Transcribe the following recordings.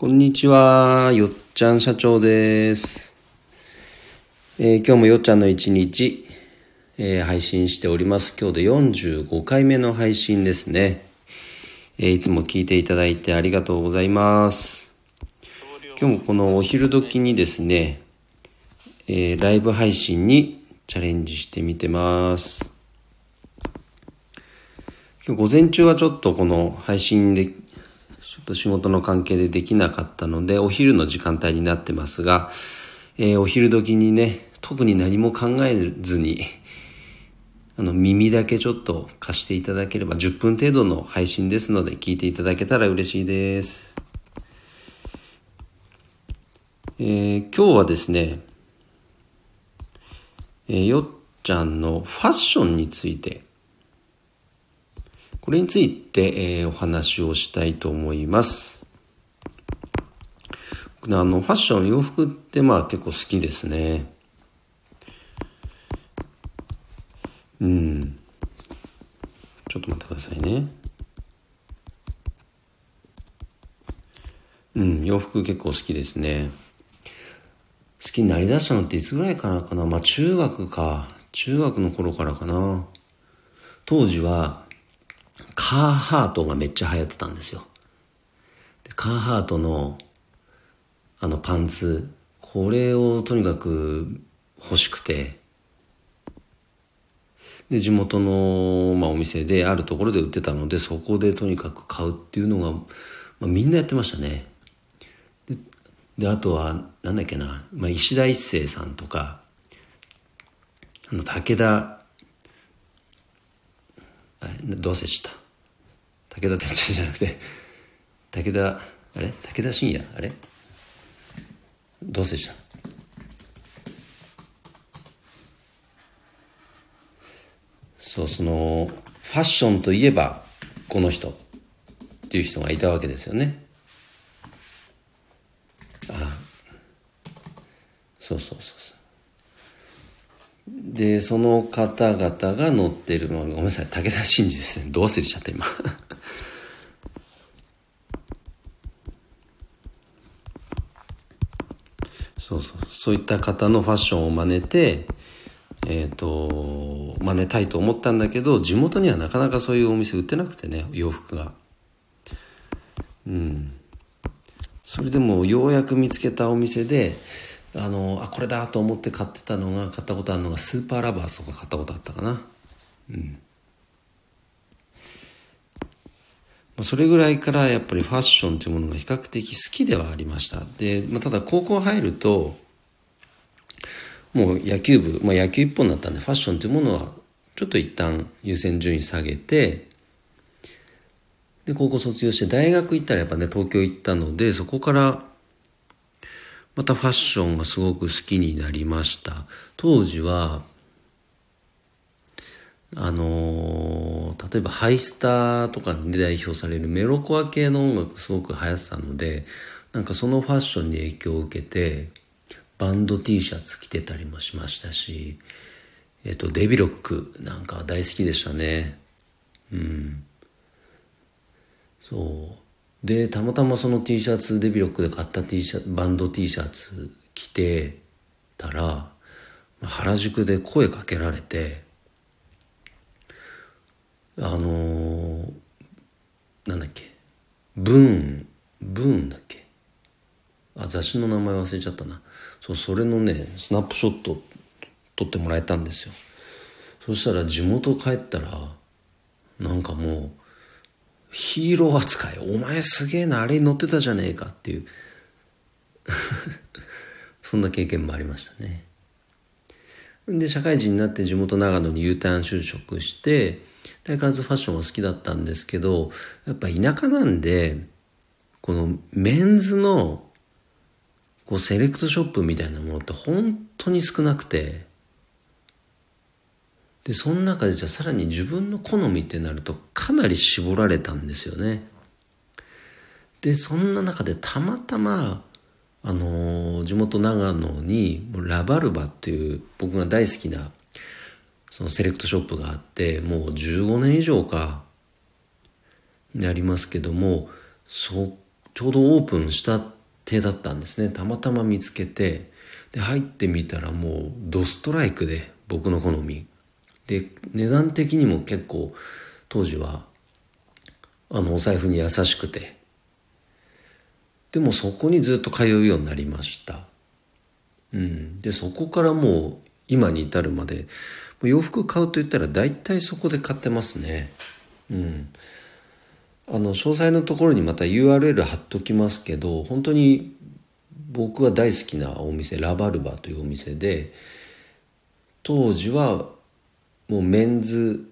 こんにちは、よっちゃん社長です。えー今日もよっちゃんの一日、えー配信しております。今日で45回目の配信ですね。えーいつも聞いていただいてありがとうございます。今日もこのお昼時にですね、えーライブ配信にチャレンジしてみてます。今日午前中はちょっとこの配信で、ちょっと仕事の関係でできなかったので、お昼の時間帯になってますが、えーお昼時にね、特に何も考えずに、あの、耳だけちょっと貸していただければ、10分程度の配信ですので、聞いていただけたら嬉しいです。えー今日はですね、えーよっちゃんのファッションについて、これについて、えーお話をしたいと思います。あの、ファッション、洋服ってまあ結構好きですね。うん。ちょっと待ってくださいね。うん、洋服結構好きですね。好きになりだしたのっていつぐらいからかな？まあ中学か。中学の頃からかな。当時は、カーハートがめっちゃ流行ってたんですよ。でカーハートの、あのパンツ、これをとにかく欲しくて、で、地元の、まあ、お店であるところで売ってたので、そこでとにかく買うっていうのが、まあ、みんなやってましたね。で、であとは、なんだっけな、まあ、石田一生さんとか、あの、武田、どうせした。武田鉄矢じゃなくて、武田、あれ？武田信也？あれ？どうせした。そう、その、ファッションといえば、この人っていう人がいたわけですよね。あそうそうそうそう。で、その方々が乗ってる、ごめんなさい、武田真治ですね。どう忘れちゃった、今。そうそう。そういった方のファッションを真似て、えっ、と、真似たいと思ったんだけど、地元にはなかなかそういうお店売ってなくてね、洋服が。うん。それでもようやく見つけたお店で、あの、あ、これだと思って買ってたのが、買ったことあるのがスーパーラバースとか買ったことあったかな。うん。それぐらいからやっぱりファッションというものが比較的好きではありました。で、まあ、ただ高校入ると、もう野球部、まあ、野球一本だったんでファッションというものはちょっと一旦優先順位下げて、で、高校卒業して大学行ったらやっぱね、東京行ったので、そこからまたファッションがすごく好きになりました。当時は、あのー例えばハイスターとかで代表されるメロコア系の音楽すごく流行ってたので、なんかそのファッションに影響を受けて、バンド T シャツ着てたりもしましたし、えっと、デビロックなんか大好きでしたね。うん。そう。で、たまたまその T シャツ、デビロックで買った T シャツ、バンド T シャツ着てたら、原宿で声かけられて、あのーなんだっけ、ブーン、ブーンだっけ？あ、雑誌の名前忘れちゃったな。そう、それのね、スナップショット撮ってもらえたんですよ。そしたら地元帰ったら、なんかもう、ヒーロー扱い。お前すげえな、あれに乗ってたじゃねえかっていう。そんな経験もありましたね。で、社会人になって地元長野に U ターン就職して、相変わらずファッションは好きだったんですけど、やっぱ田舎なんで、このメンズのこうセレクトショップみたいなものって本当に少なくて、で、その中でじゃあさらに自分の好みってなるとかなり絞られたんですよね。で、そんな中でたまたま、あのー地元長野にラバルバっていう僕が大好きなそのセレクトショップがあって、もう15年以上か、になりますけども、そう、ちょうどオープンしたてだったんですね。たまたま見つけて、で、入ってみたらもうドストライクで僕の好み。で、値段的にも結構当時はあのお財布に優しくて。でもそこにずっと通うようになりました。うん。で、そこからもう今に至るまで、洋服買うと言ったら大体そこで買ってますね。うん。あの、詳細のところにまた URL 貼っときますけど、本当に僕が大好きなお店、ラバルバというお店で、当時はもうメンズ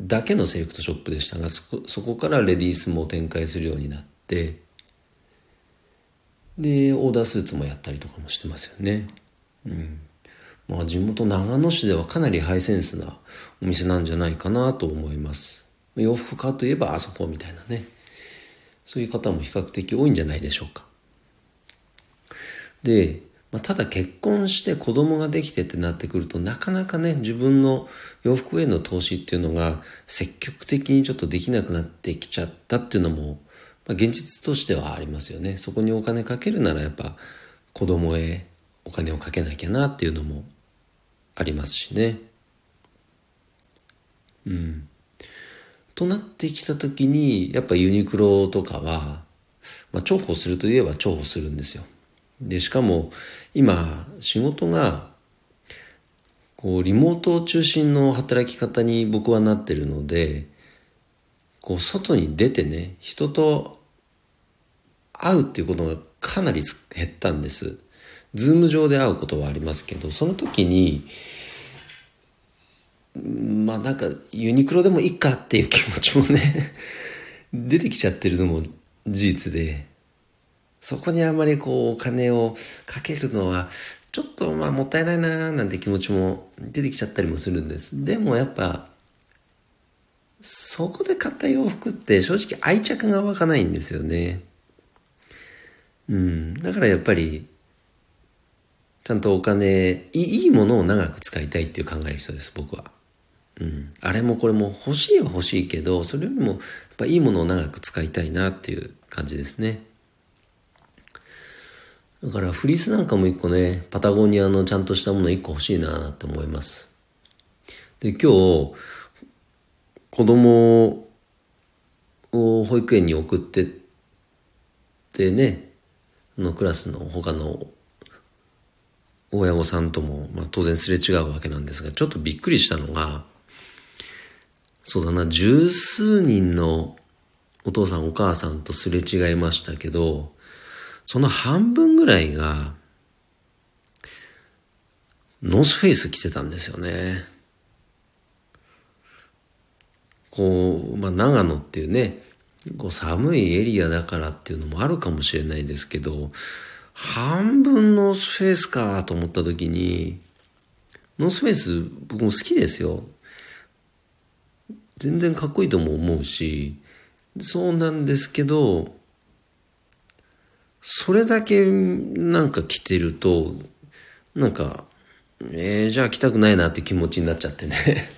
だけのセレクトショップでしたが、そこからレディースも展開するようになって、で、オーダースーツもやったりとかもしてますよね。うん。まあ地元長野市ではかなりハイセンスなお店なんじゃないかなと思います。洋服買うといえばあそこみたいなね。そういう方も比較的多いんじゃないでしょうか。で、まあ、ただ結婚して子供ができてってなってくるとなかなかね自分の洋服への投資っていうのが積極的にちょっとできなくなってきちゃったっていうのも、まあ、現実としてはありますよね。そこにお金かけるならやっぱ子供へお金をかけなきゃなっていうのもありますしね。うん。となってきた時に、やっぱユニクロとかは、まあ、重宝するといえば重宝するんですよ。で、しかも、今、仕事が、こう、リモート中心の働き方に僕はなってるので、こう、外に出てね、人と会うっていうことがかなり減ったんです。ズーム上で会うことはありますけど、その時に、まあなんかユニクロでもいいかっていう気持ちもね出てきちゃってるのも事実で、そこにあんまりこうお金をかけるのはちょっとまあもったいないなーなんて気持ちも出てきちゃったりもするんです。でもやっぱ、そこで買った洋服って正直愛着が湧かないんですよね。うん。だからやっぱり、ちゃんとお金い、いいものを長く使いたいっていう考える人です、僕は。うん、あれもこれも欲しいは欲しいけどそれよりもやっぱいいものを長く使いたいなっていう感じですねだからフリースなんかも一個ねパタゴニアのちゃんとしたもの一個欲しいなって思います。で今日子供を保育園に送ってってねのクラスの他の親御さんとも、まあ、当然すれ違うわけなんですがちょっとびっくりしたのがそうだな、十数人のお父さんお母さんとすれ違いましたけど、その半分ぐらいが、ノースフェイス着てたんですよね。こう、まあ、長野っていうね、こう寒いエリアだからっていうのもあるかもしれないですけど、半分ノースフェイスかと思った時に、ノースフェイス僕も好きですよ。全然かっこいいとも思うし、そうなんですけど、それだけなんか着てると、なんか、えー、じゃあ着たくないなって気持ちになっちゃってね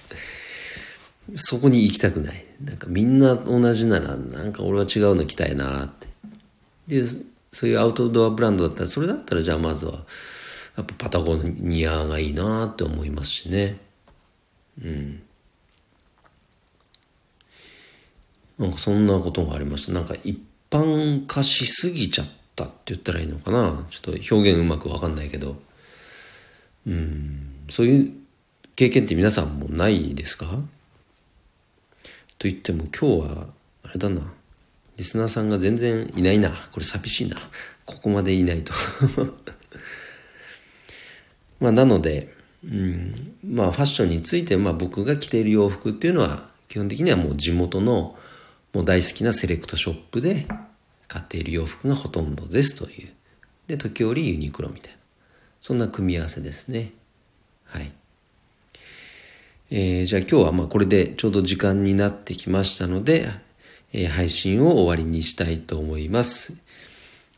そこに行きたくない。なんかみんな同じなら、なんか俺は違うの着たいなって。で、そういうアウトドアブランドだったら、それだったらじゃあまずは、やっぱパタゴニアがいいなって思いますしね。うん。なんかそんなことがありました。なんか一般化しすぎちゃったって言ったらいいのかな。ちょっと表現うまくわかんないけど。うん、そういう経験って皆さんもないですか？と言っても今日は、あれだな。リスナーさんが全然いないな。これ寂しいな。ここまでいないと まあなので、うん、まあファッションについて、まあ僕が着ている洋服っていうのは基本的にはもう地元のもう大好きなセレクトショップで買っている洋服がほとんどですという。で、時折ユニクロみたいな。そんな組み合わせですね。はい。えー、じゃあ今日はまあこれでちょうど時間になってきましたので、えー、配信を終わりにしたいと思います。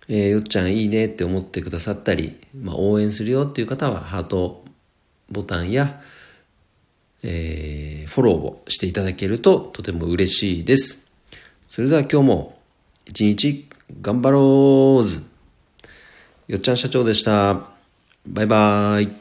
えー、よっちゃんいいねって思ってくださったり、まあ、応援するよっていう方はハートボタンや、えー、フォローをしていただけるととても嬉しいです。それでは今日も一日頑張ろうずよっちゃん社長でした。バイバイ。